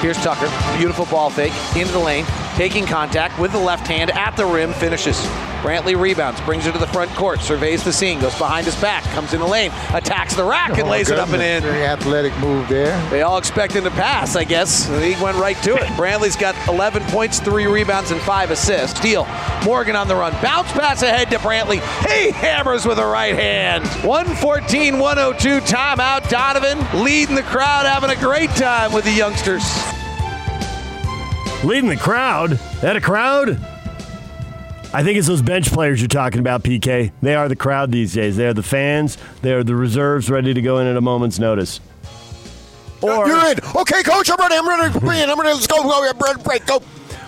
Here's Tucker. Beautiful ball fake into the lane, taking contact with the left hand at the rim, finishes. Brantley rebounds, brings her to the front court, surveys the scene, goes behind his back, comes in the lane, attacks the rack, and Oh, lays it up and in. Very athletic move there. They all expect him to pass, I guess. He went right to it. Brantley's got 11 points, 3 rebounds, and 5 assists. Steal. Morgan on the run. Bounce pass ahead to Brantley. He hammers with a right hand. 114 102 timeout. Donovan leading the crowd, having a great time with the youngsters. Leading the crowd. That a crowd? I think it's those bench players you're talking about, PK. They are the crowd these days. They are the fans. They are the reserves ready to go in at a moment's notice. Or, You're in. Okay, coach, I'm ready. I'm ready to be in. I'm ready. Let's go. Go. Break. Break. Go.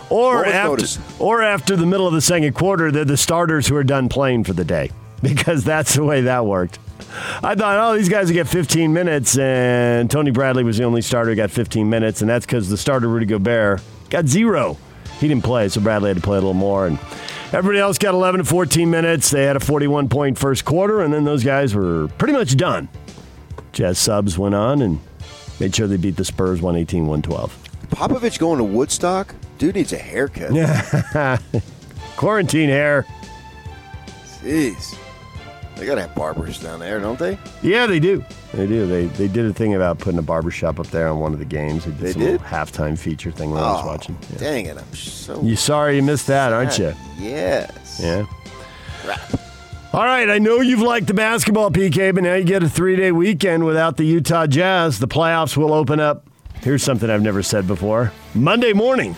or after, notice. or after the middle of the second quarter, they're the starters who are done playing for the day because that's the way that worked. I thought, oh, these guys will get 15 minutes, and Tony Bradley was the only starter who got 15 minutes, and that's because the starter, Rudy Gobert, got zero. He didn't play, so Bradley had to play a little more. And everybody else got 11 to 14 minutes. They had a 41 point first quarter, and then those guys were pretty much done. Jazz subs went on and made sure they beat the Spurs 118 112. Popovich going to Woodstock? Dude needs a haircut. Quarantine hair. Jeez. They gotta have barbers down there, don't they? Yeah, they do. They do. They they did a thing about putting a barber shop up there on one of the games. They did They some did? little halftime feature thing when I was Oh, watching. Yeah. Dang it! I'm so. You sorry you missed that, aren't you? Yes. Yeah. All right, I know you've liked the basketball, PK, but now you get a three day weekend without the Utah Jazz. The playoffs will open up. Here's something I've never said before Monday morning.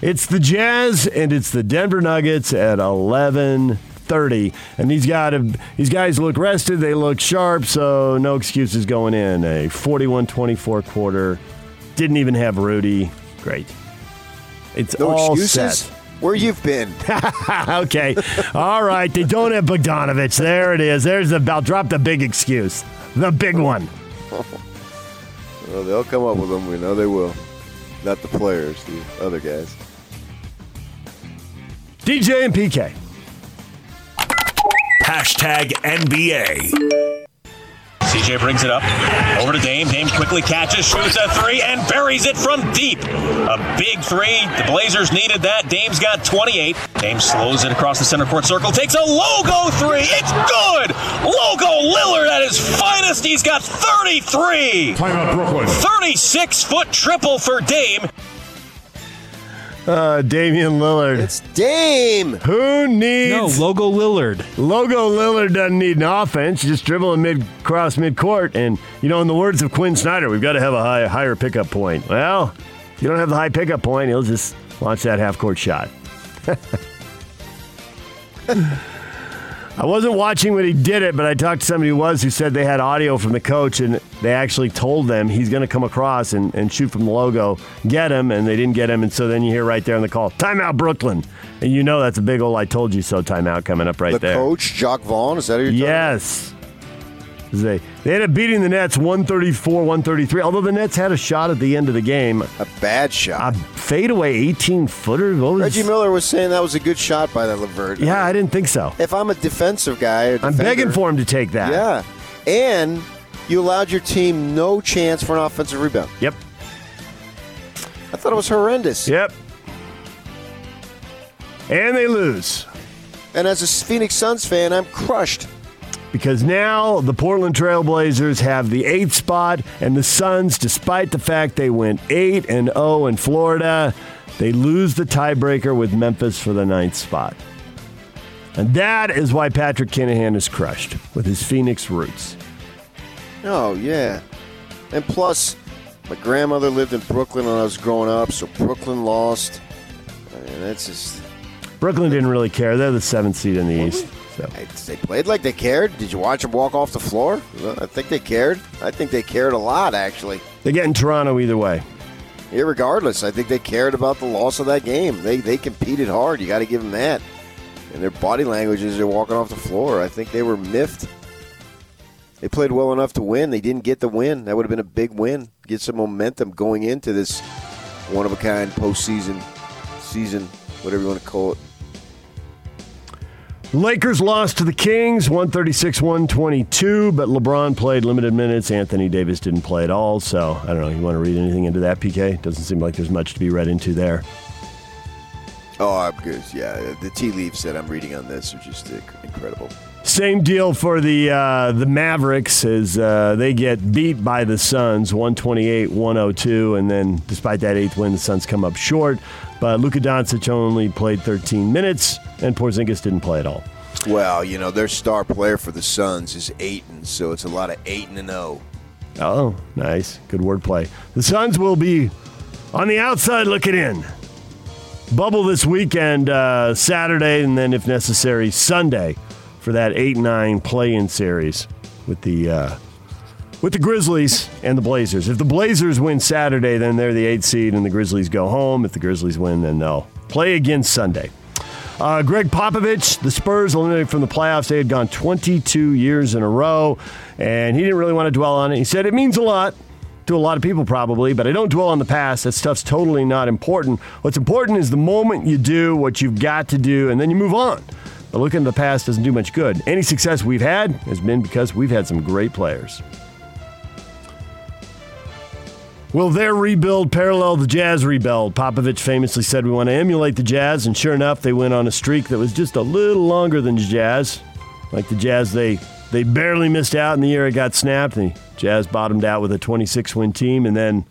It's the Jazz and it's the Denver Nuggets at 11:30, and these got these guys look rested. They look sharp, so no excuses going in. A 41-24 quarter. Didn't even have Rudy. Great. It's No all excuses. set. Where you've been? okay. All right. They don't have Bogdanovich. There it is. There's the. I'll drop the big excuse. The big one. well, they'll come up with them. We know they will. Not the players, the other guys. DJ and PK. Hashtag NBA. CJ brings it up over to Dame. Dame quickly catches, shoots a three, and buries it from deep. A big three. The Blazers needed that. Dame's got 28. Dame slows it across the center court circle, takes a logo three. It's good. Logo Lillard at his finest. He's got 33. Timeout, Brooklyn. 36 foot triple for Dame. Uh, Damian Lillard. It's Dame. Who needs No, Logo Lillard. logo? Lillard doesn't need an offense. Just dribbling mid cross mid court, and you know, in the words of Quinn Snyder, we've got to have a high, higher pickup point. Well, if you don't have the high pickup point, he'll just launch that half court shot. I wasn't watching when he did it, but I talked to somebody who was who said they had audio from the coach and they actually told them he's going to come across and, and shoot from the logo, get him, and they didn't get him. And so then you hear right there on the call, timeout Brooklyn. And you know that's a big old I told you so timeout coming up right the there. coach, Jacque Vaughn. Is that who you're talking Yes. They, they ended up beating the Nets 134 133, although the Nets had a shot at the end of the game. A bad shot. A fadeaway 18 footer. Was, Reggie Miller was saying that was a good shot by that Levert. Yeah, I didn't think so. If I'm a defensive guy, I'm begging for him to take that. Yeah, and you allowed your team no chance for an offensive rebound. Yep. I thought it was horrendous. Yep. And they lose. And as a Phoenix Suns fan, I'm crushed. Because now the Portland Trailblazers have the eighth spot, and the Suns, despite the fact they went eight and zero in Florida, they lose the tiebreaker with Memphis for the ninth spot. And that is why Patrick Kinahan is crushed with his Phoenix roots. Oh yeah, and plus, my grandmother lived in Brooklyn when I was growing up, so Brooklyn lost. And that's just. Brooklyn didn't really care; they're the seventh seed in the East. So They played like they cared. Did you watch them walk off the floor? I think they cared. I think they cared a lot, actually. they get in Toronto either way. Irregardless, I think they cared about the loss of that game. They they competed hard. You got to give them that. And their body language as they're walking off the floor, I think they were miffed. They played well enough to win. They didn't get the win. That would have been a big win. Get some momentum going into this one of a kind postseason season, whatever you want to call it. Lakers lost to the Kings 136 122, but LeBron played limited minutes. Anthony Davis didn't play at all. So I don't know. You want to read anything into that, PK? Doesn't seem like there's much to be read into there. Oh, I'm good. Yeah, the tea leaves that I'm reading on this are just incredible. Same deal for the uh, the Mavericks as uh, they get beat by the Suns 128-102 and then despite that eighth win the Suns come up short but Luka Doncic only played 13 minutes and Porzingis didn't play at all. Well, you know, their star player for the Suns is Ayton, so it's a lot of 8 and 0. Oh, nice. Good wordplay. The Suns will be on the outside looking in. Bubble this weekend, uh, Saturday, and then, if necessary, Sunday for that 8 9 play in series with the. Uh, with the Grizzlies and the Blazers. If the Blazers win Saturday, then they're the eight seed, and the Grizzlies go home. If the Grizzlies win, then they'll play again Sunday. Uh, Gregg Popovich, the Spurs eliminated from the playoffs. They had gone 22 years in a row, and he didn't really want to dwell on it. He said it means a lot to a lot of people, probably, but I don't dwell on the past. That stuff's totally not important. What's important is the moment you do what you've got to do, and then you move on. But looking at the past doesn't do much good. Any success we've had has been because we've had some great players. Will their rebuild parallel the Jazz rebuild? Popovich famously said, We want to emulate the Jazz, and sure enough, they went on a streak that was just a little longer than the Jazz. Like the Jazz, they, they barely missed out in the year it got snapped. The Jazz bottomed out with a 26 win team and then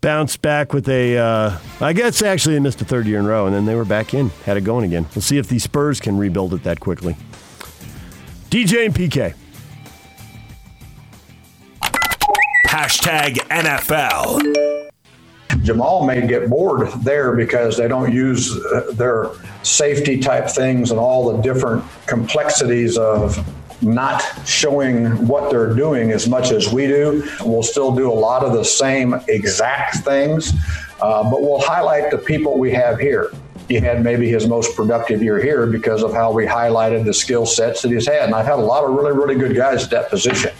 bounced back with a. Uh, I guess actually they missed a third year in a row, and then they were back in, had it going again. We'll see if the Spurs can rebuild it that quickly. DJ and PK. Hashtag NFL. Jamal may get bored there because they don't use uh, their safety type things and all the different complexities of not showing what they're doing as much as we do. We'll still do a lot of the same exact things, uh, but we'll highlight the people we have here. He had maybe his most productive year here because of how we highlighted the skill sets that he's had. And I've had a lot of really, really good guys at that position.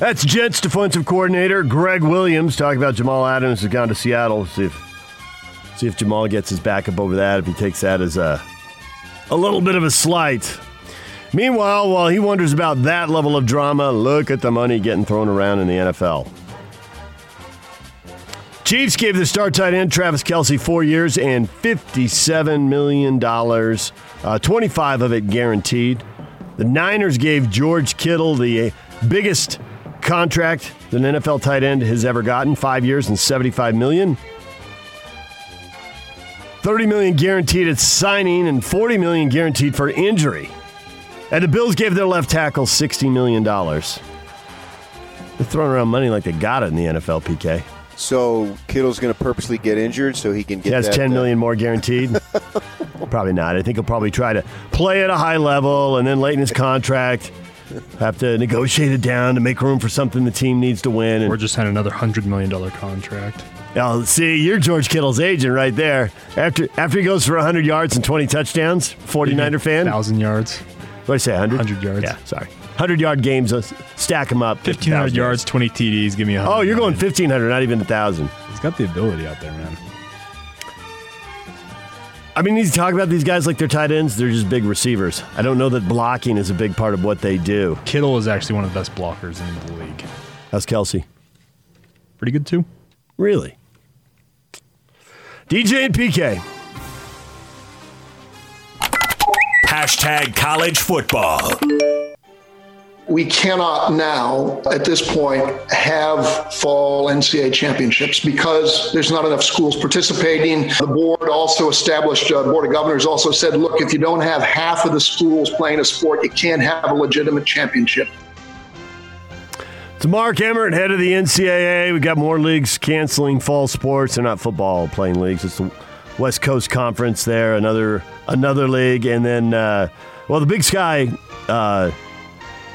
That's Jets defensive coordinator Gregg Williams talking about Jamal Adams has gone to Seattle. See if see if Jamal gets his backup over that. If he takes that as a a little bit of a slight. Meanwhile, while he wonders about that level of drama, look at the money getting thrown around in the NFL. Chiefs gave the star tight end Travis Kelce four years and $57 million, uh, 25 of it guaranteed. The Niners gave George Kittle the biggest contract that an NFL tight end has ever gotten, five years and 75 million. 30 million guaranteed at signing and 40 million guaranteed for injury. And the Bills gave their left tackle 60 million dollars. They're throwing around money like they got it in the NFL, PK. So Kittle's going to purposely get injured so he can get. He has that, ten uh, more guaranteed. probably not. I think he'll probably try to play at a high level, and then late in his contract, have to negotiate it down to make room for something the team needs to win. And Or just sign another $100 million contract. Oh, see, you're George Kittle's agent right there. After after he goes for 100 yards and 20 touchdowns, 49er fan. 1,000 yards. What did I say, 100? 100 yards. Yeah, sorry. 100 yard games, stack them up. 1,500 yards, 20 TDs, give me a Oh, you're going 1,500, not even a 1,000. He's got the ability out there, man. I mean, you talk about these guys like they're tight ends, they're just big receivers. I don't know that blocking is a big part of what they do. Kittle is actually one of the best blockers in the league. How's Kelce? Pretty good, too. Really? DJ and PK. Hashtag college football. we cannot now, at this point, have fall NCAA championships because there's not enough schools participating. The board also established, uh, Board of Governors also said, look, if you don't have half of the schools playing a sport, you can't have a legitimate championship. It's Mark Emmert, head of the NCAA. We got more leagues canceling fall sports. They're not football playing leagues. It's the West Coast Conference there, another another league, and then uh, well, the Big Sky uh,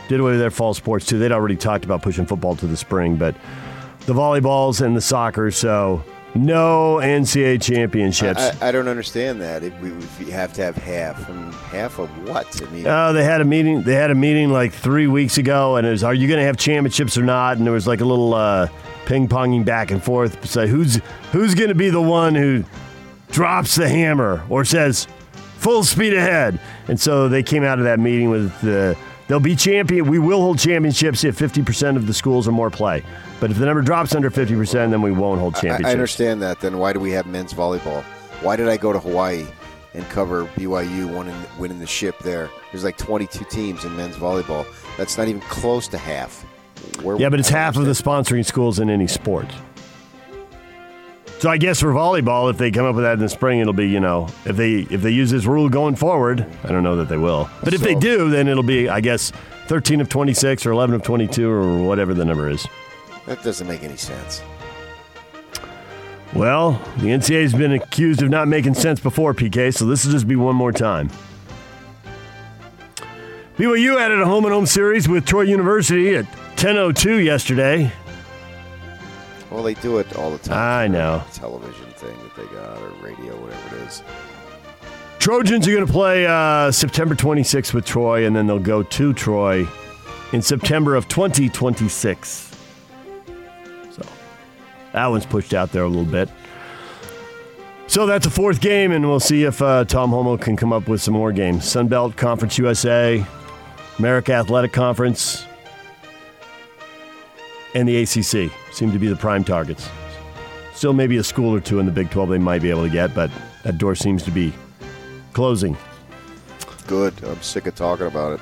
did away with their fall sports too. They'd already talked about pushing football to the spring, but the volleyballs and the soccer. So no NCAA championships. I, I don't understand that. If we, we have to have half, and half of what? I mean, Oh, they had a meeting. They had a meeting like three weeks ago, and it was, "Are you going to have championships or not?" And there was like a little uh, ping ponging back and forth. So who's who's going to be the one who drops the hammer or says full speed ahead? And so they came out of that meeting with the. They'll be champion. We will hold championships if 50% of the schools or more play. But if the number drops under 50%, then we won't hold I, championships. I understand that. Then why do we have men's volleyball? Why did I go to Hawaii and cover BYU winning, winning the ship there? There's like 22 teams in men's volleyball. That's not even close to half. Where, Yeah, but it's half of the sponsoring schools in any sport. So I guess for volleyball, if they come up with that in the spring, it'll be you know if they if they use this rule going forward, I don't know that they will. But if they do, then it'll be I guess 13 of 26 or 11 of 22 or whatever the number is. That doesn't make any sense. Well, the NCAA has been accused of not making sense before, PK, so this will just be one more time. BYU added a home and home series with Troy University at 10:02 yesterday. Well, they do it all the time. I know. Television thing that they got or radio, whatever it is. Trojans are going to play uh, September 26th with Troy, and then they'll go to Troy in September of 2026. That one's pushed out there a little bit. So that's a fourth game, and we'll see if uh, Tom Holmoe can come up with some more games. Sunbelt Conference USA, America Athletic Conference, and the ACC seem to be the prime targets. Still, maybe a school or two in the Big 12 they might be able to get, but that door seems to be closing. Good. I'm sick of talking about it.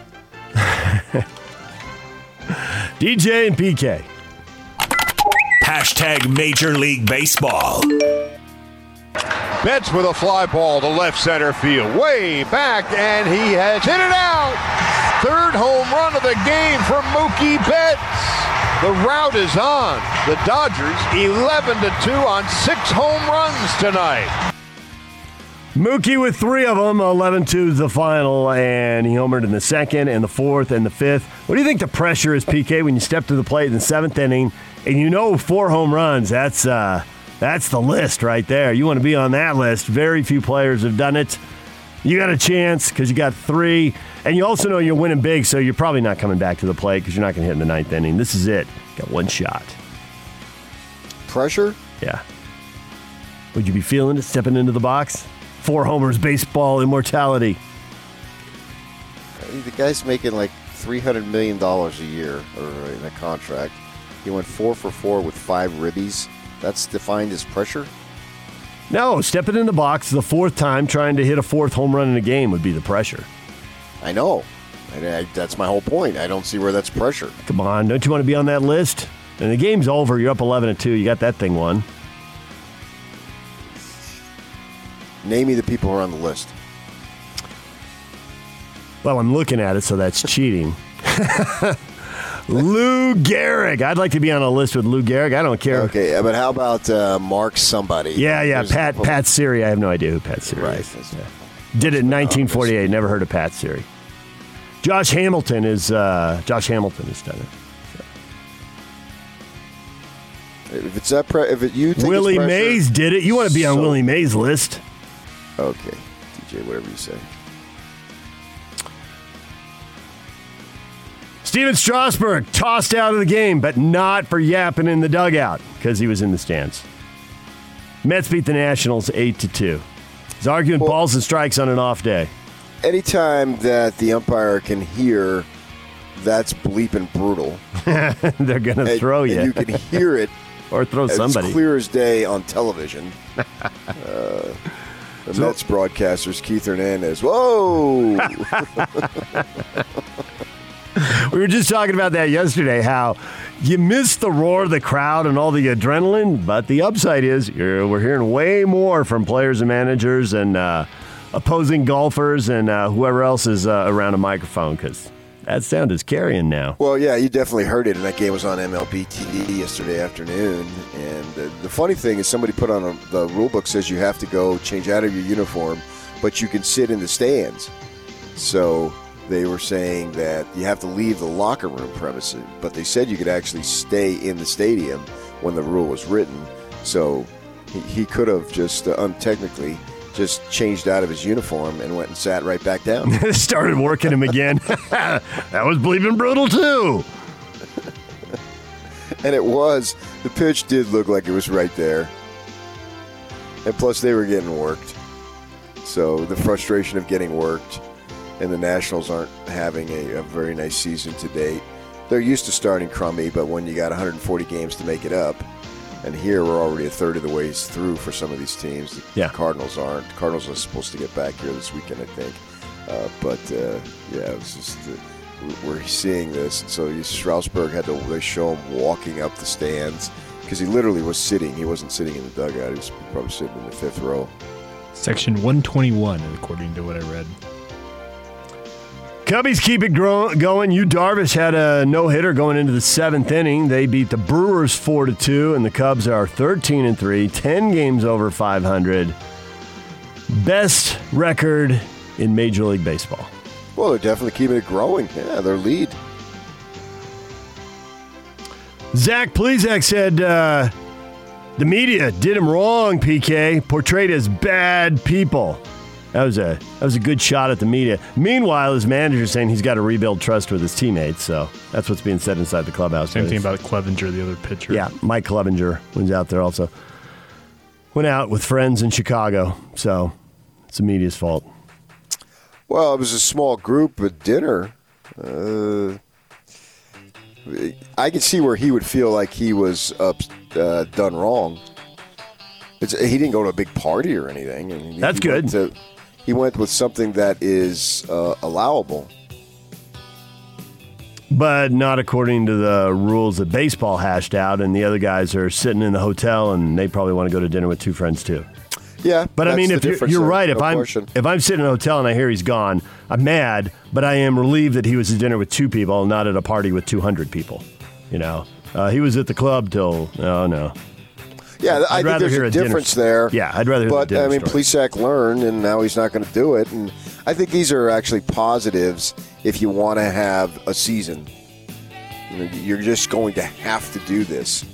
DJ and PK. Hashtag Major League Baseball. Betts with a fly ball to left center field. Way back, and he has hit it out. Third home run of the game for Mookie Betts. The route is on. The Dodgers 11 to 2 on six home runs tonight. Mookie with three of them, 11 2 is the final, and he homered in the second and the fourth and the fifth. What do you think the pressure is, PK, when you step to the plate in the seventh inning and you know four home runs? That's, uh, that's the list right there. You want to be on that list. Very few players have done it. You got a chance because you got three, and you also know you're winning big, so you're probably not coming back to the plate because you're not going to hit in the ninth inning. This is it. Got one shot. Pressure? Yeah. Would you be feeling it stepping into the box? Four homers, baseball, immortality. I mean, the guy's making like $300 million a year or in a contract. He went four for four with five ribbies. That's defined as pressure? No, stepping in the box the fourth time, trying to hit a fourth home run in a game would be the pressure. I know. I, I, that's my whole point. I don't see where that's pressure. Come on, don't you want to be on that list? And the game's over. You're up 11 to 2. You got that thing won. Name me the people who are on the list. Well, I'm looking at it, so that's cheating. Lou Gehrig. I'd like to be on a list with Lou Gehrig. I don't care. Okay, but how about uh, Mark somebody? Yeah, yeah. There's- Pat Pat Seerey. I have no idea who Pat Seerey Right. is. Yeah. Did it in 1948. Never heard of Pat Seerey. Josh Hamilton is uh, Josh Hamilton has done it. If it's that, pre- if it, you think Willie Mays did it. You want to be on so- Willie Mays' list? Okay, DJ, whatever you say. Stephen Strasburg tossed out of the game, but not for yapping in the dugout because he was in the stands. Mets beat the Nationals eight to two. He's arguing Well- balls and strikes on an off day. Anytime that the umpire can hear, that's bleeping brutal. They're gonna And- throw and you, you can hear it. or throw It's somebody. clear as day on television. uh, the Mets broadcasters, Keith Hernandez. Whoa! We were just talking about that yesterday. How you miss the roar of the crowd and all the adrenaline, but the upside is you're, we're hearing way more from players and managers and uh, opposing golfers and uh, whoever else is uh, around a microphone because that sound is carrying now. well, yeah, you definitely heard it, and that game was on MLB TV yesterday afternoon. And uh, the funny thing is, somebody put on a, the rule book says you have to go change out of your uniform, but you can sit in the stands. So they were saying that you have to leave the locker room premises, but they said you could actually stay in the stadium when the rule was written. So he, he could have just uh, untechnically just changed out of his uniform and went and sat right back down. Started working him again. that was bleeping brutal too. and it was. The pitch did look like it was right there. And plus, they were getting worked. So the frustration of getting worked, and the Nationals aren't having a, a very nice season to date. They're used to starting crummy, but when you got 140 games to make it up, and here we're already a third of the ways through for some of these teams. The Yeah. Cardinals aren't. Cardinals are supposed to get back here this weekend, I think. Uh, but uh, yeah, it's just uh, we're seeing this. So you- Strasburg had to they show him walking up the stands because he literally was sitting. He wasn't sitting in the dugout. He was probably sitting in the fifth row. Section 121, according to what I read. Cubbies keep it grow- going. Yu Darvish had a no hitter going into the seventh inning. They beat the Brewers four to two, and the Cubs are 13 and three, 10 games over 500. Best record in Major League Baseball. Well, they're definitely keeping it growing. Yeah, their lead. Zach Plesac said uh, the media did him wrong. PK portrayed as bad people. That was a that was a good shot at the media. Meanwhile, his manager saying he's got to rebuild trust with his teammates. So that's what's being said inside the clubhouse. Same But thing about Clevinger, the other pitcher. Yeah, Mike Clevinger was out there also. Went out with friends in Chicago, so it's the media's fault. Well, it was a small group at dinner. Uh, I could see where he would feel like he was up, uh, done wrong. It's, he didn't go to a big party or anything. I mean, That's good. to- he went with something that is uh, allowable. But not according to the rules that baseball hashed out, and the other guys are sitting in the hotel, and they probably want to go to dinner with two friends too. Yeah, But I mean, if you're, you're right, if I'm if I'm sitting in a hotel and I hear he's gone, I'm mad, but I am relieved that he was at dinner with two people, not at a party with 200 people. You know, uh, he was at the club till oh no. Yeah, I I'd think rather there's hear a dinner difference story. there. Yeah, I'd rather But dinner I mean, story. Plesac learned, and now he's not going to do it. And I think these are actually positives if you want to have a season. You know, you're just going to have to do this.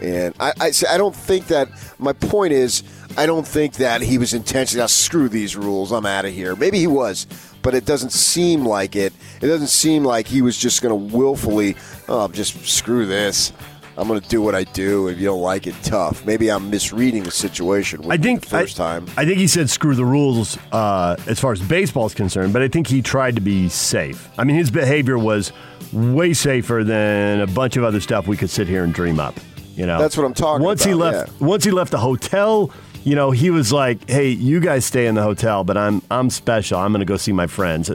And I, I, I don't think that. My point is, I don't think that he was intentionally. "Ah, screw these rules. I'm out of here. Maybe he was, but it doesn't seem like it. It doesn't seem like he was just going to willfully. Oh, just screw this. I'm going to do what I do. If you don't like it, tough. Maybe I'm misreading the situation. With I think the first I, time. I think he said screw the rules uh, as far as baseball is concerned, but I think he tried to be safe. I mean, his behavior was way safer than a bunch of other stuff we could sit here and dream up. You know, That's what I'm talking once he about, left, once he left the hotel, you know, he was like, "Hey, you guys stay in the hotel, but I'm I'm special. I'm going to go see my friends."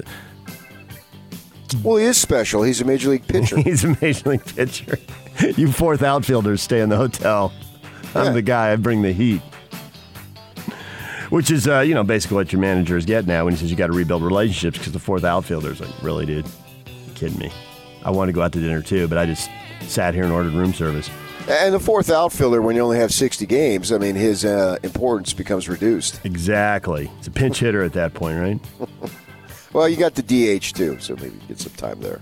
Well, he is special. He's a major league pitcher. He's a major league pitcher. you fourth outfielders stay in the hotel. I'm Yeah. the guy. I bring the heat. Which is, uh, you know, basically what your manager is getting at when he says you got to rebuild relationships because the fourth outfielder is like, really, dude? Kidding me? I want to go out to dinner too, but I just sat here and ordered room service. and the fourth outfielder, when you only have 60 games, I mean, his uh, importance becomes reduced. Exactly. It's a pinch hitter at that point, right? Well, you got the DH too, so maybe get some time there.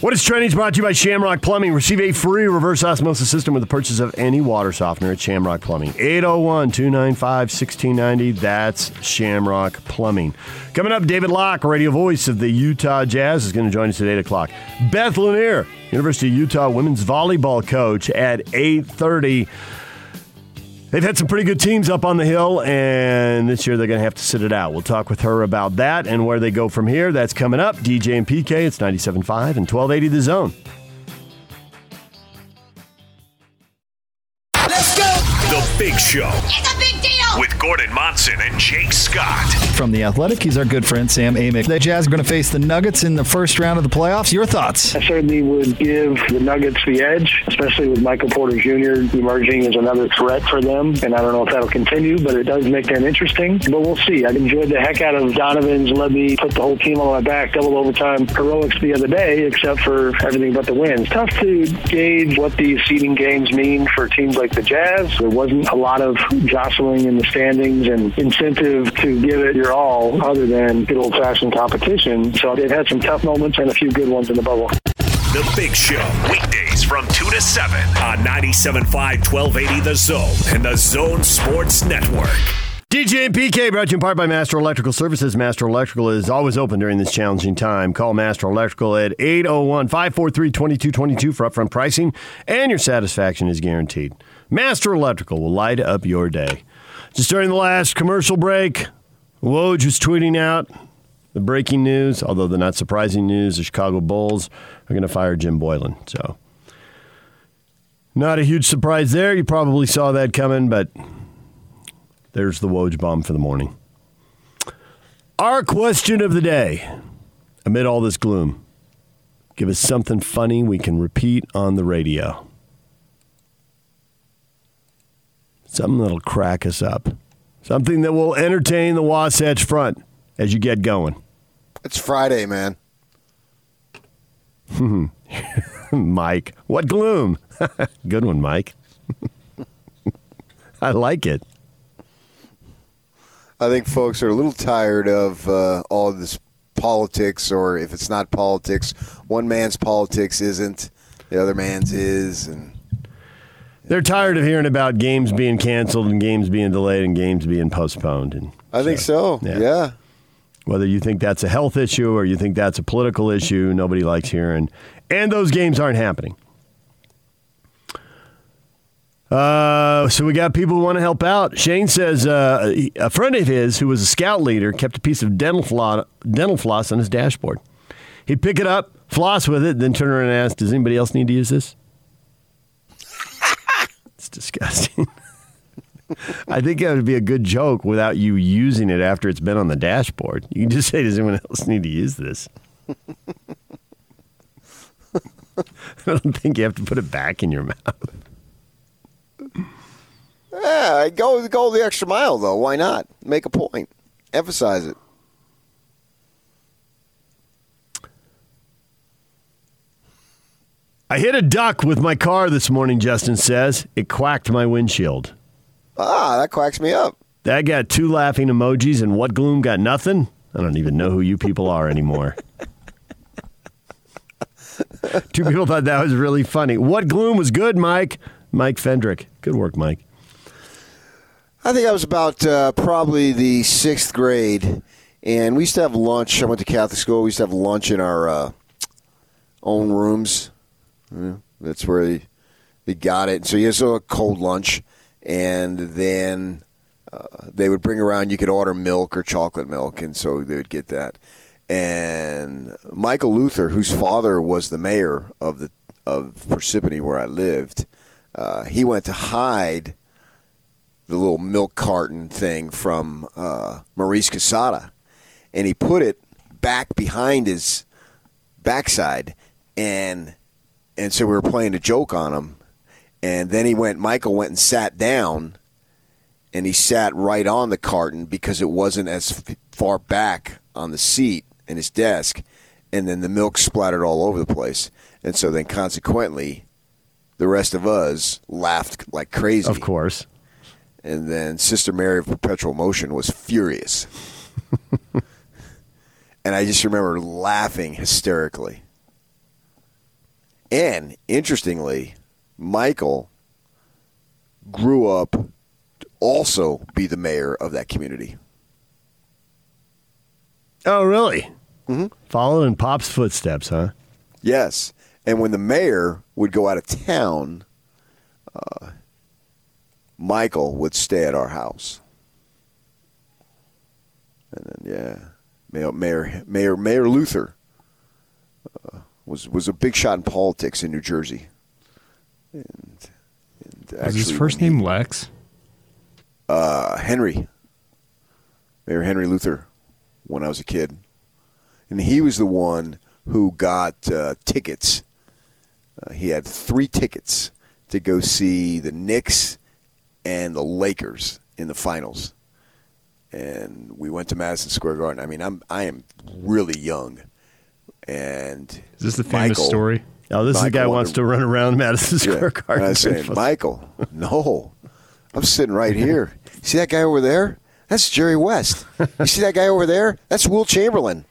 What is trending is brought to you by Shamrock Plumbing. Receive a free reverse osmosis system with the purchase of any water softener at Shamrock Plumbing. 801 295 1690. That's Shamrock Plumbing. Coming up, David Locke, radio voice of the Utah Jazz, is going to join us at 8 o'clock. Beth Launiere, University of Utah women's volleyball coach at 830. They've had some pretty good teams up on the hill, and this year they're going to have to sit it out. We'll talk with her about that and where they go from here. That's coming up. DJ and PK, it's 97.5 and 1280 The Zone. Let's go. The Big Show It's a big deal. With Gordon Monson and Jake Scott. From the Athletic, he's our good friend Sam Amick. The Jazz are going to face the Nuggets in the first round of the playoffs. Your thoughts? I certainly would give the Nuggets the edge, especially with Michael Porter Jr. emerging as another threat for them. And I don't know if that'll continue, but it does make them interesting. But we'll see. I enjoyed the heck out of Donovan's let me put the whole team on my back, double overtime heroics the other day, except for everything but the wins. Tough to gauge what these seeding games mean for teams like the Jazz. There wasn't a lot of jostling in the standings and incentive to give it your all other than good old-fashioned competition. So they've had some tough moments and a few good ones in the bubble. The Big Show, weekdays from 2 to 7 on 97.5 1280 The Zone and The Zone Sports Network. DJ and PK brought to you in part by Master Electrical Services. Master Electrical is always open during this challenging time. Call Master Electrical at 801 543 2222 for upfront pricing, and your satisfaction is guaranteed. Master Electrical will light up your day. Just during the last commercial break, Woj was tweeting out the breaking news, although the not surprising news the Chicago Bulls are going to fire Jim Boylen. So, not a huge surprise there. You probably saw that coming, but there's the Woj bomb for the morning. Our question of the day amid all this gloom, give us something funny we can repeat on the radio. Something that'll crack us up. Something that will entertain the Wasatch Front as you get going. It's Friday, man. Mike, what gloom? Good one, Mike. I like it. I think folks are a little tired of uh, all of this politics, or if it's not politics, one man's politics isn't, the other man's is, and They're tired of hearing about games being canceled and games being delayed and games being postponed. And I think so. Yeah. Whether you think that's a health issue or you think that's a political issue, nobody likes hearing. And those games aren't happening. Uh, so we got people who want to help out. Shane says uh, a friend of his who was a scout leader kept a piece of dental floss, dental floss on his dashboard. He'd pick it up, floss with it, then turn around and ask, "Does anybody else need to use this?" It's disgusting. I think that would be a good joke without you using it after it's been on the dashboard. You can just say, "Does anyone else need to use this?" I don't think you have to put it back in your mouth. Yeah, go go the extra mile though. Why not? Make a point. Emphasize it. I hit a duck with my car this morning, Justin says. It quacked my windshield. Ah, that quacks me up. That got two laughing emojis, and what gloom got nothing? I don't even know who you people are anymore. two people thought that was really funny. What gloom was good, Mike? Mike Fendrick. Good work, Mike. I think I was about uh, probably the sixth grade, and we used to have lunch. I went to Catholic school. We used to have lunch in our uh, own rooms. Yeah, that's where they, they got it. So he has a cold lunch, and then uh, they would bring around. You could order milk or chocolate milk, and so they would get that. And Michael Luther, whose father was the mayor of the of Parsippany, where I lived, uh, he went to hide the little milk carton thing from uh, Maurice Casada, and he put it back behind his backside, and and so we were playing a joke on him, and then he went. Michael went and sat down, and he sat right on the carton because it wasn't as far back on the seat in his desk, and then the milk splattered all over the place, and so then consequently, the rest of us laughed like crazy. Of course. And then Sister Mary of Perpetual Motion was furious. and I just remember laughing hysterically. And interestingly, Michael grew up to also be the mayor of that community. Oh, really? Mm-hmm. Followed in Pop's footsteps, huh? Yes. And when the mayor would go out of town, uh, Michael would stay at our house. And then, yeah, Mayor Mayor Mayor, Mayor Luther uh, was was a big shot in politics in New Jersey. And, and Was his first name Lex? uh, Henry, Mayor Henry Luther, when I was a kid, and he was the one who got uh, tickets. Uh, he had three tickets to go see the Knicks and the Lakers in the finals, and we went to Madison Square Garden. I mean, I'm I am really young, and Is this the famous Michael- story? Oh, this is the guy who wants to- to run around Madison Yeah. Square And Garden. I was saying, Michael, no, I'm sitting right here. See that guy over there? That's Jerry West. You see that guy over there? That's Wilt Chamberlain.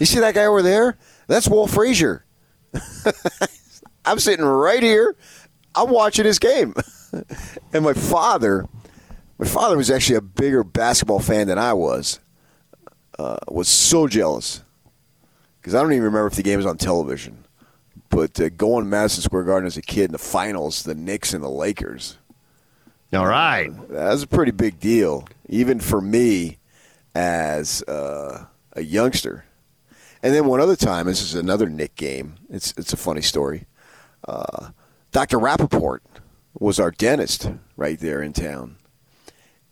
You see that guy over there? That's Will Frazier. I'm sitting right here. I'm watching his game. and my father, my father was actually a bigger basketball fan than I was. Uh, was so jealous because I don't even remember if the game was on television. But uh, going to Madison Square Garden as a kid in the finals, the Knicks and the Lakers. All right, that was a pretty big deal, even for me as uh, a youngster. And then one other time, this is another Knick game. It's it's a funny story. Uh, Dr. Rappaport was our dentist right there in town,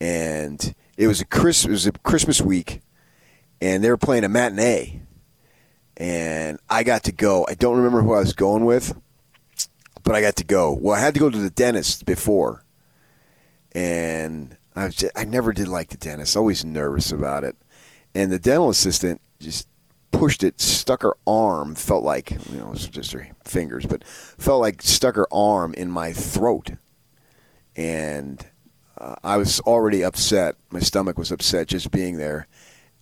and it was a Chris it was a Christmas week, and they were playing a matinee, and I got to go. I don't remember who I was going with, but I got to go. Well, I had to go to the dentist before, and I was just, I never did like the dentist. Always nervous about it, and the dental assistant just pushed it, stuck her arm, felt like, you know, it was just her fingers, but felt like stuck her arm in my throat. And uh, I was already upset. My stomach was upset just being there.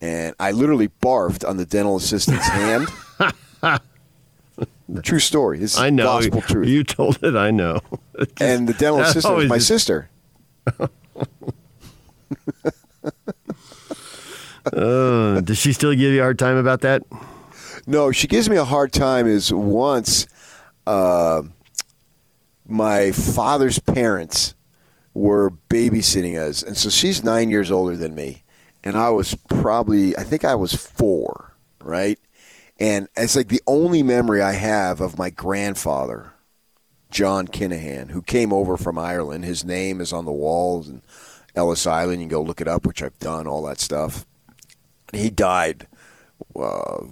And I literally barfed on the dental assistant's hand. True story. This is I know. gospel truth. You told it. I know. and the dental That assistant was always my sister. Uh, does she still give you a hard time about that? No, she gives me a hard time. Is once uh, my father's parents were babysitting us, and so she's nine years older than me, and I was probably I think I was four, right? And it's like the only memory I have of my grandfather, John Kinahan, who came over from Ireland. His name is on the walls in Ellis Island. You can go look it up, which I've done, all that stuff. He died uh,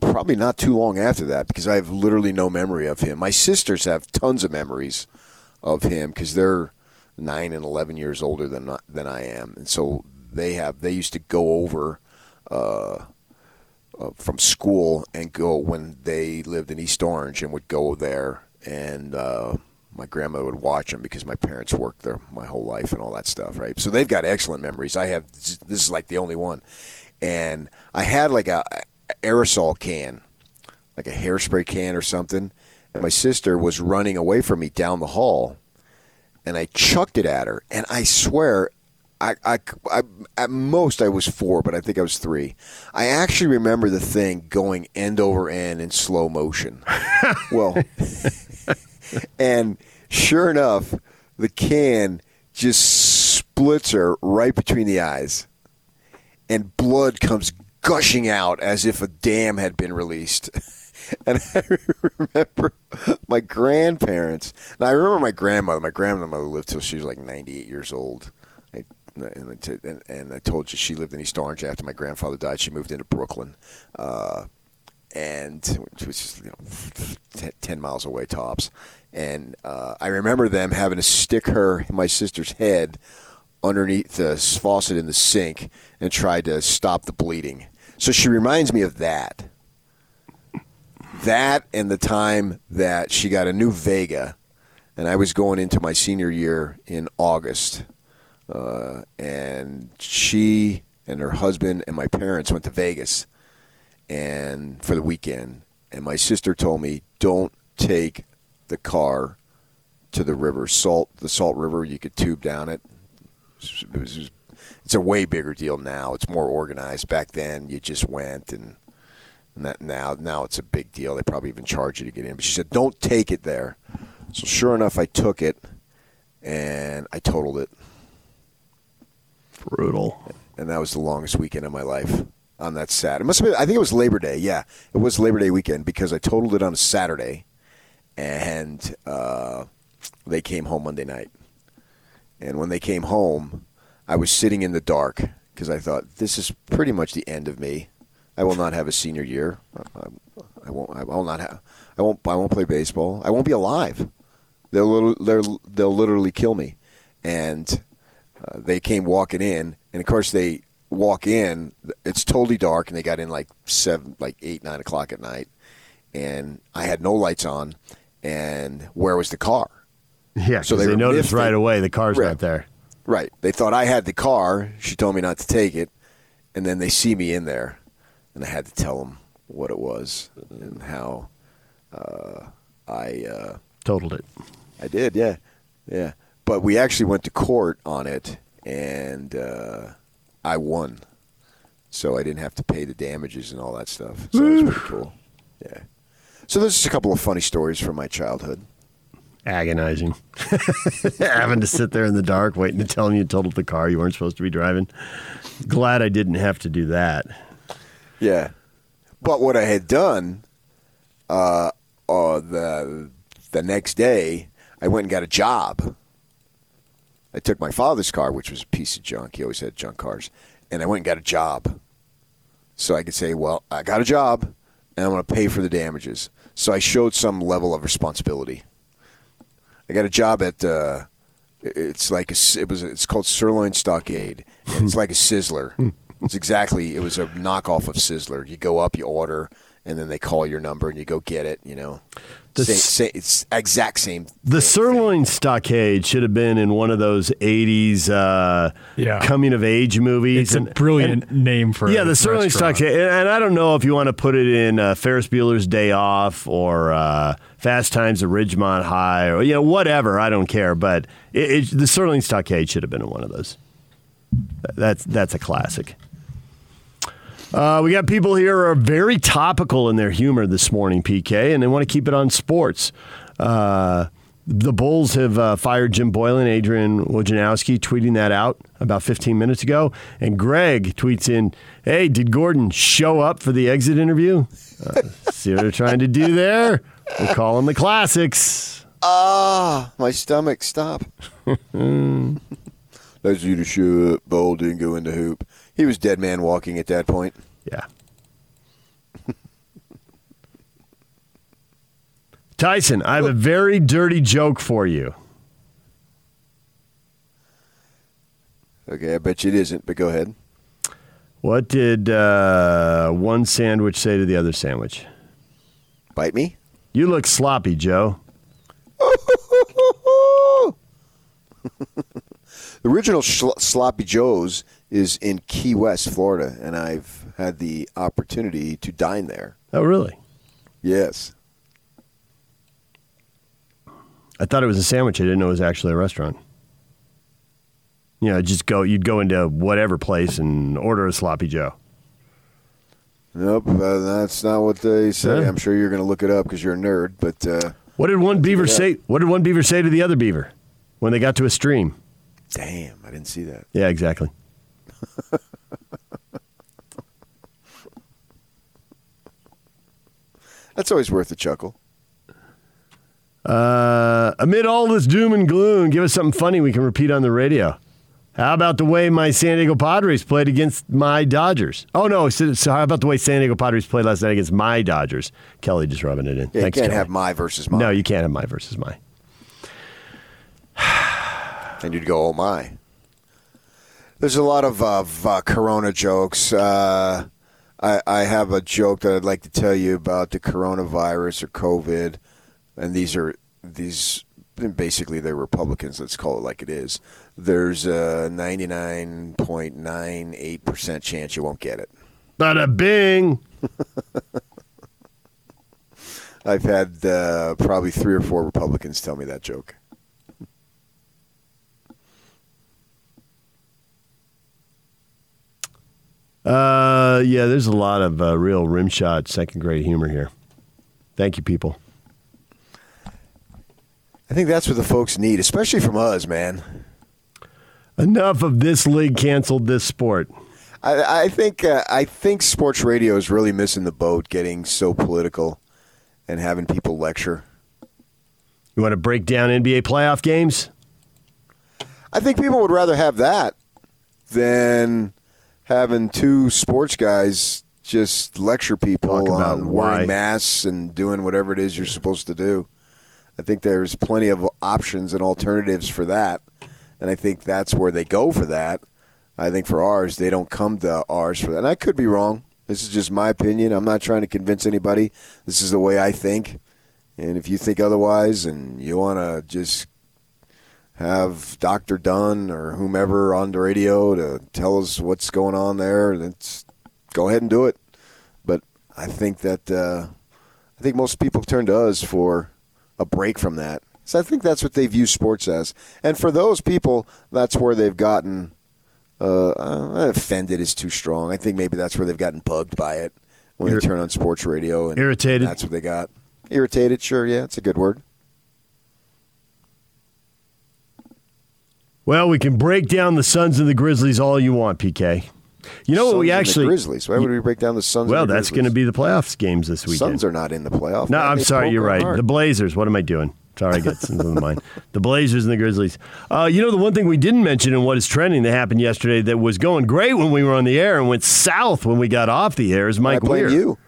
probably not too long after that because I have literally no memory of him. My sisters have tons of memories of him because they're nine and eleven years older than than I am, and so they have. They used to go over uh, uh, from school and go when they lived in East Orange and would go there, and uh, my grandmother would watch them because my parents worked there my whole life and all that stuff, right? So they've got excellent memories. I have. This is like the only one and I had like a aerosol can, like a hairspray can or something. And my sister was running away from me down the hall, and I chucked it at her. And I swear, I, I, I at most I was four, but I think I was three. I actually remember the thing going end over end in slow motion. well, and sure enough, the can just splits her right between the eyes and blood comes gushing out as if a dam had been released. And I remember my grandparents. And I remember my grandmother. My grandmother lived till she was like 98 years old. And, and, and I told you she lived in East Orange after my grandfather died. She moved into Brooklyn. Uh, and which was just, you know, t- 10 miles away tops. And uh, I remember them having to stick her, my sister's head, underneath the faucet in the sink and tried to stop the bleeding. So she reminds me of that. That and the time that she got a new Vega, and I was going into my senior year in August, uh, and she and her husband and my parents went to Vegas, and for the weekend, and my sister told me, "Don't take the car to the river, Salt, the Salt River. You could tube down it. It was, it's a way bigger deal now. It's more organized. Back then, you just went and." Now, now it's a big deal. They probably even charge you to get in. But she said, "Don't take it there." So sure enough, I took it, and I totaled it. Brutal. And that was the longest weekend of my life on that Saturday. It must have been. I think it was Labor Day. Yeah, it was Labor Day weekend because I totaled it on a Saturday, and uh, they came home Monday night. And when they came home, I was sitting in the dark because I thought this is pretty much the end of me. I will not have a senior year. I, I won't. I will not have. I won't. I won't play baseball. I won't be alive. They'll. They'll. They'll literally kill me. And uh, they came walking in, and of course they walk in. It's totally dark, and they got in like seven, like eight, nine o'clock at night, and I had no lights on. And where was the car? Yeah, So they they, noticed right away the car's Right. not there. Right. They thought I had the car. She told me not to take it, and then they see me in there, and I had to tell them what it was and how uh, I uh, totaled it. I did, yeah, yeah. But we actually went to court on it, and uh, I won, so I didn't have to pay the damages and all that stuff. So that was pretty cool. Yeah. So there's just a couple of funny stories from my childhood. Agonizing. Having to sit there in the dark waiting to tell them you totaled the car you weren't supposed to be driving. Glad I didn't have to do that. Yeah. But what I had done uh, uh, the the next day, I went and got a job. I took my father's car, which was a piece of junk. He always had junk cars, and I went and got a job, so I could say, "Well, I got a job, and I'm going to pay for the damages." So I showed some level of responsibility. I got a job at. Uh, it's like a, it was. It's called Sirloin Stockade. It's like a Sizzler. It's exactly. It was a knockoff of Sizzler. You go up, you order, and then they call your number, and you go get it. You know, The same, same, it's exact same. The sirloin stockade should have been in one of those '80s uh, Yeah. coming of age movies. It's a brilliant name for it. yeah, a the sirloin restaurant. stockade. And, and I don't know if you want to put it in uh, Ferris Bueller's Day Off or uh, Fast Times at Ridgemont High or you know whatever. I don't care, but it, it, the sirloin stockade should have been in one of those. That's that's a classic. Uh, we got people here who are very topical in their humor this morning, PK, and they want to keep it on sports. Uh, the Bulls have uh, fired Jim Boylen, Adrian Wojnarowski, tweeting that out about 15 minutes ago. And Greg tweets in, Hey, did Gordon show up for the exit interview? Uh, see what they're trying to do there? We'll call them the classics. Ah, my stomach, stop. You to show up. Bowl didn't go in the hoop. He was dead man walking at that point. Yeah. Tyson, I have a very dirty joke for you. Okay, I bet you it isn't, but go ahead. What did uh, one sandwich say to the other sandwich? Bite me? You look sloppy, Joe. The original Schlo- Sloppy Joe's is in Key West, Florida, and I've had the opportunity to dine there. Oh, really? Yes. I thought it was a sandwich. I didn't know it was actually a restaurant. You know, just go. You'd go into whatever place and order a sloppy Joe. Nope, uh, that's not what they say. Yeah. I'm sure you're going to look it up because you're a nerd, but uh, What did one beaver say? What did one beaver say to the other beaver when they got to a stream? Damn, I didn't see that. Yeah, exactly. That's always worth a chuckle. Uh, amid all this doom and gloom, give us something funny we can repeat on the radio. How about the way my San Diego Padres played against my Dodgers? Oh no! So, so how about the way San Diego Padres played last night against my Dodgers? Kelly just rubbing it in. Yeah, Thanks, you can't Kelly. have my versus my. No, you can't have my versus my. And you'd go, "Oh my." There's a lot of, of uh, Corona jokes. Uh, I, I have a joke that I'd like to tell you about the coronavirus or COVID, and these are these basically they're Republicans. Let's call it like it is. There's a 99.98 percent chance you won't get it. Bada bing. I've had uh, probably three or four Republicans tell me that joke. Uh, yeah, there's a lot of uh, real rim shot second grade humor here. Thank you, people. I think that's what the folks need, especially from us, man. Enough of this league canceled this sport. I, I think uh, I think sports radio is really missing the boat, getting so political and having people lecture. You want to break down NBA playoff games? I think people would rather have that than having two sports guys just lecture people about on why. wearing masks and doing whatever it is you're supposed to do. I think there's plenty of options and alternatives for that, and I think that's where they go for that. I think for ours, they don't come to ours for that. And I could be wrong. This is just my opinion. I'm not trying to convince anybody. This is the way I think. And if you think otherwise and you want to just have Dr. Dunn or whomever on the radio to tell us what's going on there, let's go ahead and do it. But I think that uh, I think most people turn to us for a break from that. So I think that's what they view sports as. And for those people, that's where they've gotten uh, uh, offended is too strong. I think maybe that's where they've gotten bugged by it when Ir- they turn on sports radio. And Irritated? That's what they got. Irritated, sure. Yeah, it's a good word. Well, we can break down the Suns and the Grizzlies all you want, PK. You know what we actually Grizzlies. Why would we break down the Suns? Well, and the that's going to be the playoffs games this weekend. Suns are not in the playoff. No. I'm sorry. You're right. The Blazers. What am I doing? Sorry, I get into the mind. The Blazers and the Grizzlies. Uh, you know, the one thing we didn't mention and what is trending that happened yesterday that was going great when we were on the air and went south when we got off the air is Mike I blame Weir. you.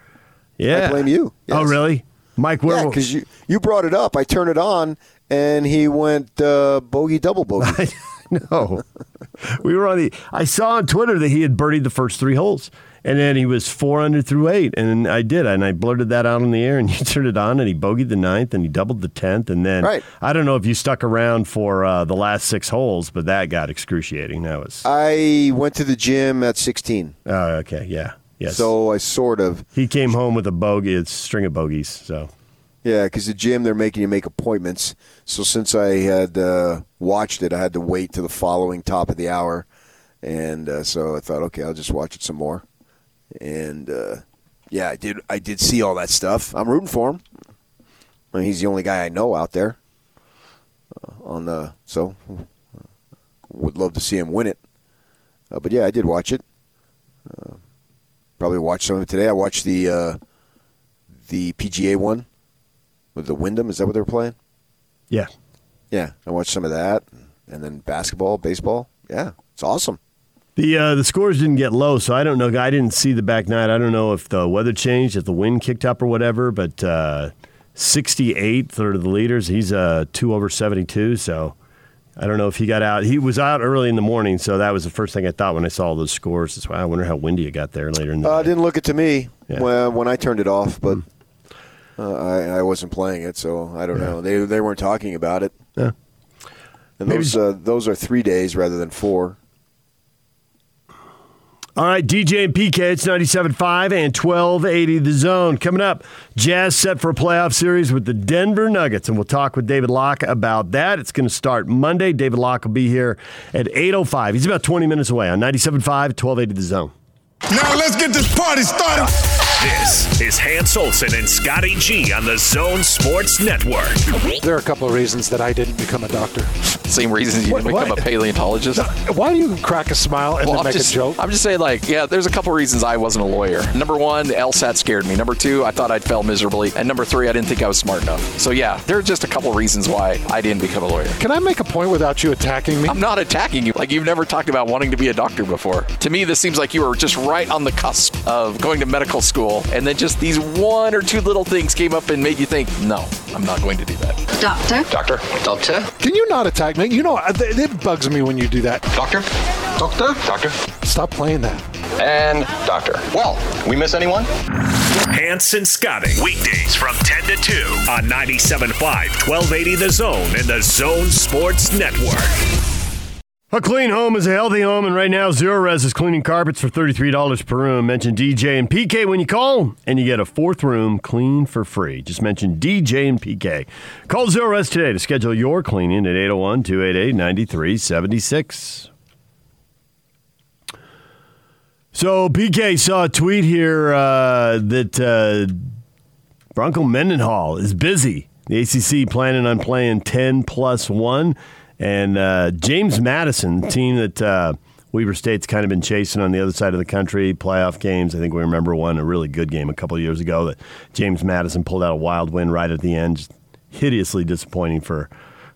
Yeah. I blame you. Oh, really? Mike Weir. Yeah, because you you brought it up. I turned it on, and he went uh, bogey double bogey. no, we were on the. I saw on Twitter that he had birdied the first three holes, and then he was four under through eight, and I did, and I blurted that out on the air, and you turned it on, and he bogeyed the ninth, and he doubled the tenth, and then Right. I don't know if you stuck around for uh, the last six holes, but that got excruciating. That was. I went to the gym at 16. Oh, okay, yeah, yes. So I sort of he came home with a bogey, a string of bogeys. So yeah, because the gym they're making you make appointments. So since I had uh, watched it, I had to wait to the following top of the hour, and uh, so I thought, okay, I'll just watch it some more. And uh, yeah, I did. I did see all that stuff. I'm rooting for him. I mean, he's the only guy I know out there. Uh, on the so would love to see him win it. Uh, but yeah, I did watch it. Uh, probably watch some of it today. I watched the the PGA one with the Wyndham. Is that what they're playing? yeah, Yeah, I watched some of that, and then basketball, baseball. Yeah, it's awesome. The uh, the scores didn't get low, so I don't know. I didn't see the back nine. I don't know if the weather changed, if the wind kicked up or whatever. But uh, 68, third of the leaders. He's uh, two over 72. So I don't know if he got out. He was out early in the morning, so that was the first thing I thought when I saw those scores. That's why I wonder how windy it got there later in the Uh, day. didn't look it to me Yeah. when, when I turned it off, but uh, I, I wasn't playing it, so I don't know. They they weren't talking about it. Yeah. And Maybe- those uh, those are three days rather than four. All right, DJ and PK, it's 97.5 and 1280 The Zone. Coming up, Jazz set for a playoff series with the Denver Nuggets, and we'll talk with David Locke about that. It's going to start Monday. David Locke will be here at 8.05. He's about 20 minutes away on 97.5, 1280 The Zone. Now let's get this party started. This is Hans Olsen and Scotty G on the Zone Sports Network. There are a couple of reasons that I didn't become a doctor. Same reasons you didn't become a paleontologist. Why do you crack a smile and Well, then I'm make just, a joke? I'm just saying, like, yeah, there's a couple of reasons I wasn't a lawyer. Number one, the LSAT scared me. Number two, I thought I'd fail miserably. And number three, I didn't think I was smart enough. So, yeah, there are just a couple of reasons why I didn't become a lawyer. Can I make a point without you attacking me? I'm not attacking you. Like, you've never talked about wanting to be a doctor before. To me, this seems like you were just right on the cusp of going to medical school, and then just these one or two little things came up and made you think, no, I'm not going to do that. Doctor? Doctor? Doctor? Can you not attack me? You know, it, it bugs me when you do that. Doctor? Doctor? Doctor? Stop playing that. And doctor. Well, we miss anyone? Hanson and Scotty. Weekdays from 10 to 2 on 97.5, 1280 The Zone and the Zone Sports Network. A clean home is a healthy home, and right now Zerorez is cleaning carpets for $33 per room. Mention DJ and PK when you call, and you get a fourth room clean for free. Just mention DJ and PK. Call Zerorez today to schedule your cleaning at 801 288 9376. So PK saw a tweet here uh, that uh, Bronco Mendenhall is busy. The ACC planning on playing 10 plus 1. And uh, James Madison, team that uh, Weber State's kind of been chasing on the other side of the country, playoff games. I think we remember one, a really good game a couple of years ago that James Madison pulled out a wild win right at the end. Just hideously disappointing for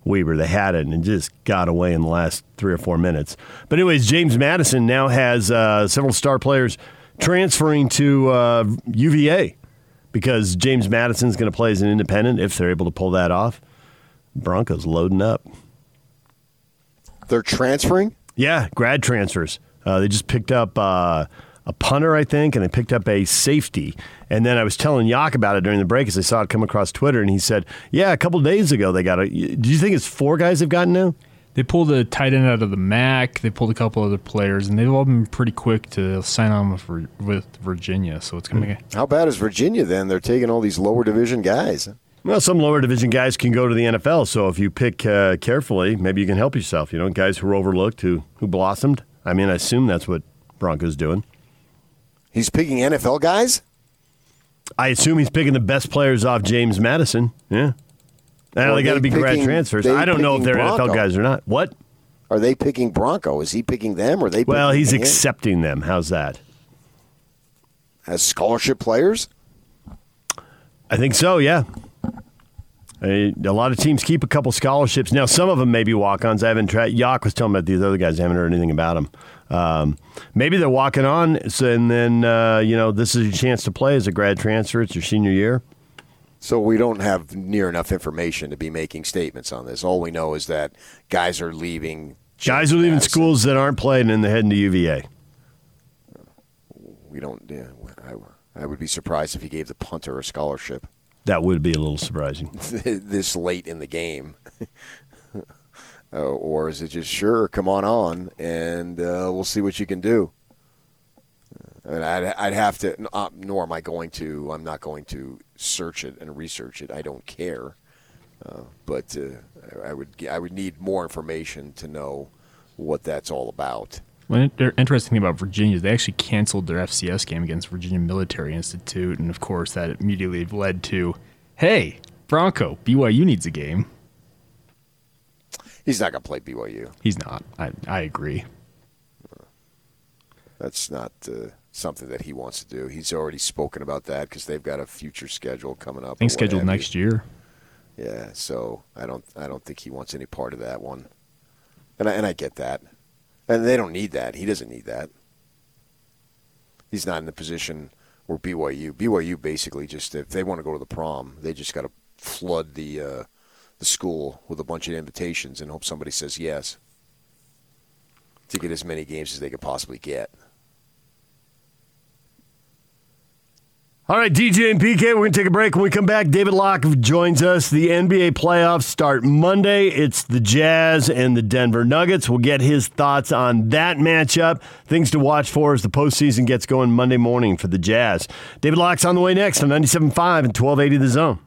Weber. They had it and just got away in the last three or four minutes. But, anyways, James Madison now has uh, several star players transferring to uh, UVA because James Madison's going to play as an independent if they're able to pull that off. Broncos loading up. They're transferring? Yeah, grad transfers. Uh, they just picked up uh, a punter, I think, and they picked up a safety. And then I was telling Yak about it during the break as I saw it come across Twitter, and he said, "Yeah, a couple days ago they got a. Do you think it's four guys they've gotten now? They pulled a tight end out of the MAC. They pulled a couple other players, and they've all been pretty quick to sign on with, with Virginia. So it's going to How bad is Virginia then? They're taking all these lower division guys. Well, some lower division guys can go to the NFL. So if you pick uh, carefully, maybe you can help yourself. You know, guys who were overlooked, who who blossomed. I mean, I assume that's what Broncos doing. He's picking NFL guys. I assume he's picking the best players off James Madison. Yeah. Now they got to be grad transfers. I don't know if they're Bronco? NFL guys or not. What? Are they picking Bronco? Is he picking them? Or are they? Well, he's him? accepting them. How's that? as scholarship players. I think so. Yeah. A, lot of teams keep a couple scholarships. Now, some of them may be walk-ons. I haven't tried. Yak was telling me about these other guys. I haven't heard anything about them. Um, maybe they're walking on, so, and then uh, you know this is your chance to play as a grad transfer. It's your senior year. So we don't have near enough information to be making statements on this. All we know is that guys are leaving. Guys are leaving schools that aren't playing and they're heading to UVA. We don't. Yeah, I, I would be surprised if he gave the punter a scholarship That would be a little surprising. this late in the game. uh, or is it just sure? Come on on, and uh, we'll see what you can do. I mean, I'd, I'd have to. Uh, nor am I going to. I'm not going to search it and research it. I don't care. Uh, but uh, I would. I would need more information to know what that's all about. Well, the interesting thing about Virginia is they actually canceled their FCS game against Virginia Military Institute, and of course that immediately led to, hey, Bronco, BYU needs a game. He's not going to play BYU. He's not. I I agree. That's not uh, something that he wants to do. He's already spoken about that because they've got a future schedule coming up. I think scheduled you. next year. Yeah, so I don't I don't think he wants any part of that one, and I, and I get that, and they don't need that. He doesn't need that. He's not in the position where BYU BYU basically just if they want to go to the prom, they just got to flood the uh, the school with a bunch of invitations and hope somebody says yes to get as many games as they could possibly get. All right, DJ and PK, we're going to take a break. When we come back, David Locke joins us. The NBA playoffs start Monday. It's the Jazz and the Denver Nuggets. We'll get his thoughts on that matchup. Things to watch for as the postseason gets going Monday morning for the Jazz. David Locke's on the way next on 97.5 and 1280 The Zone.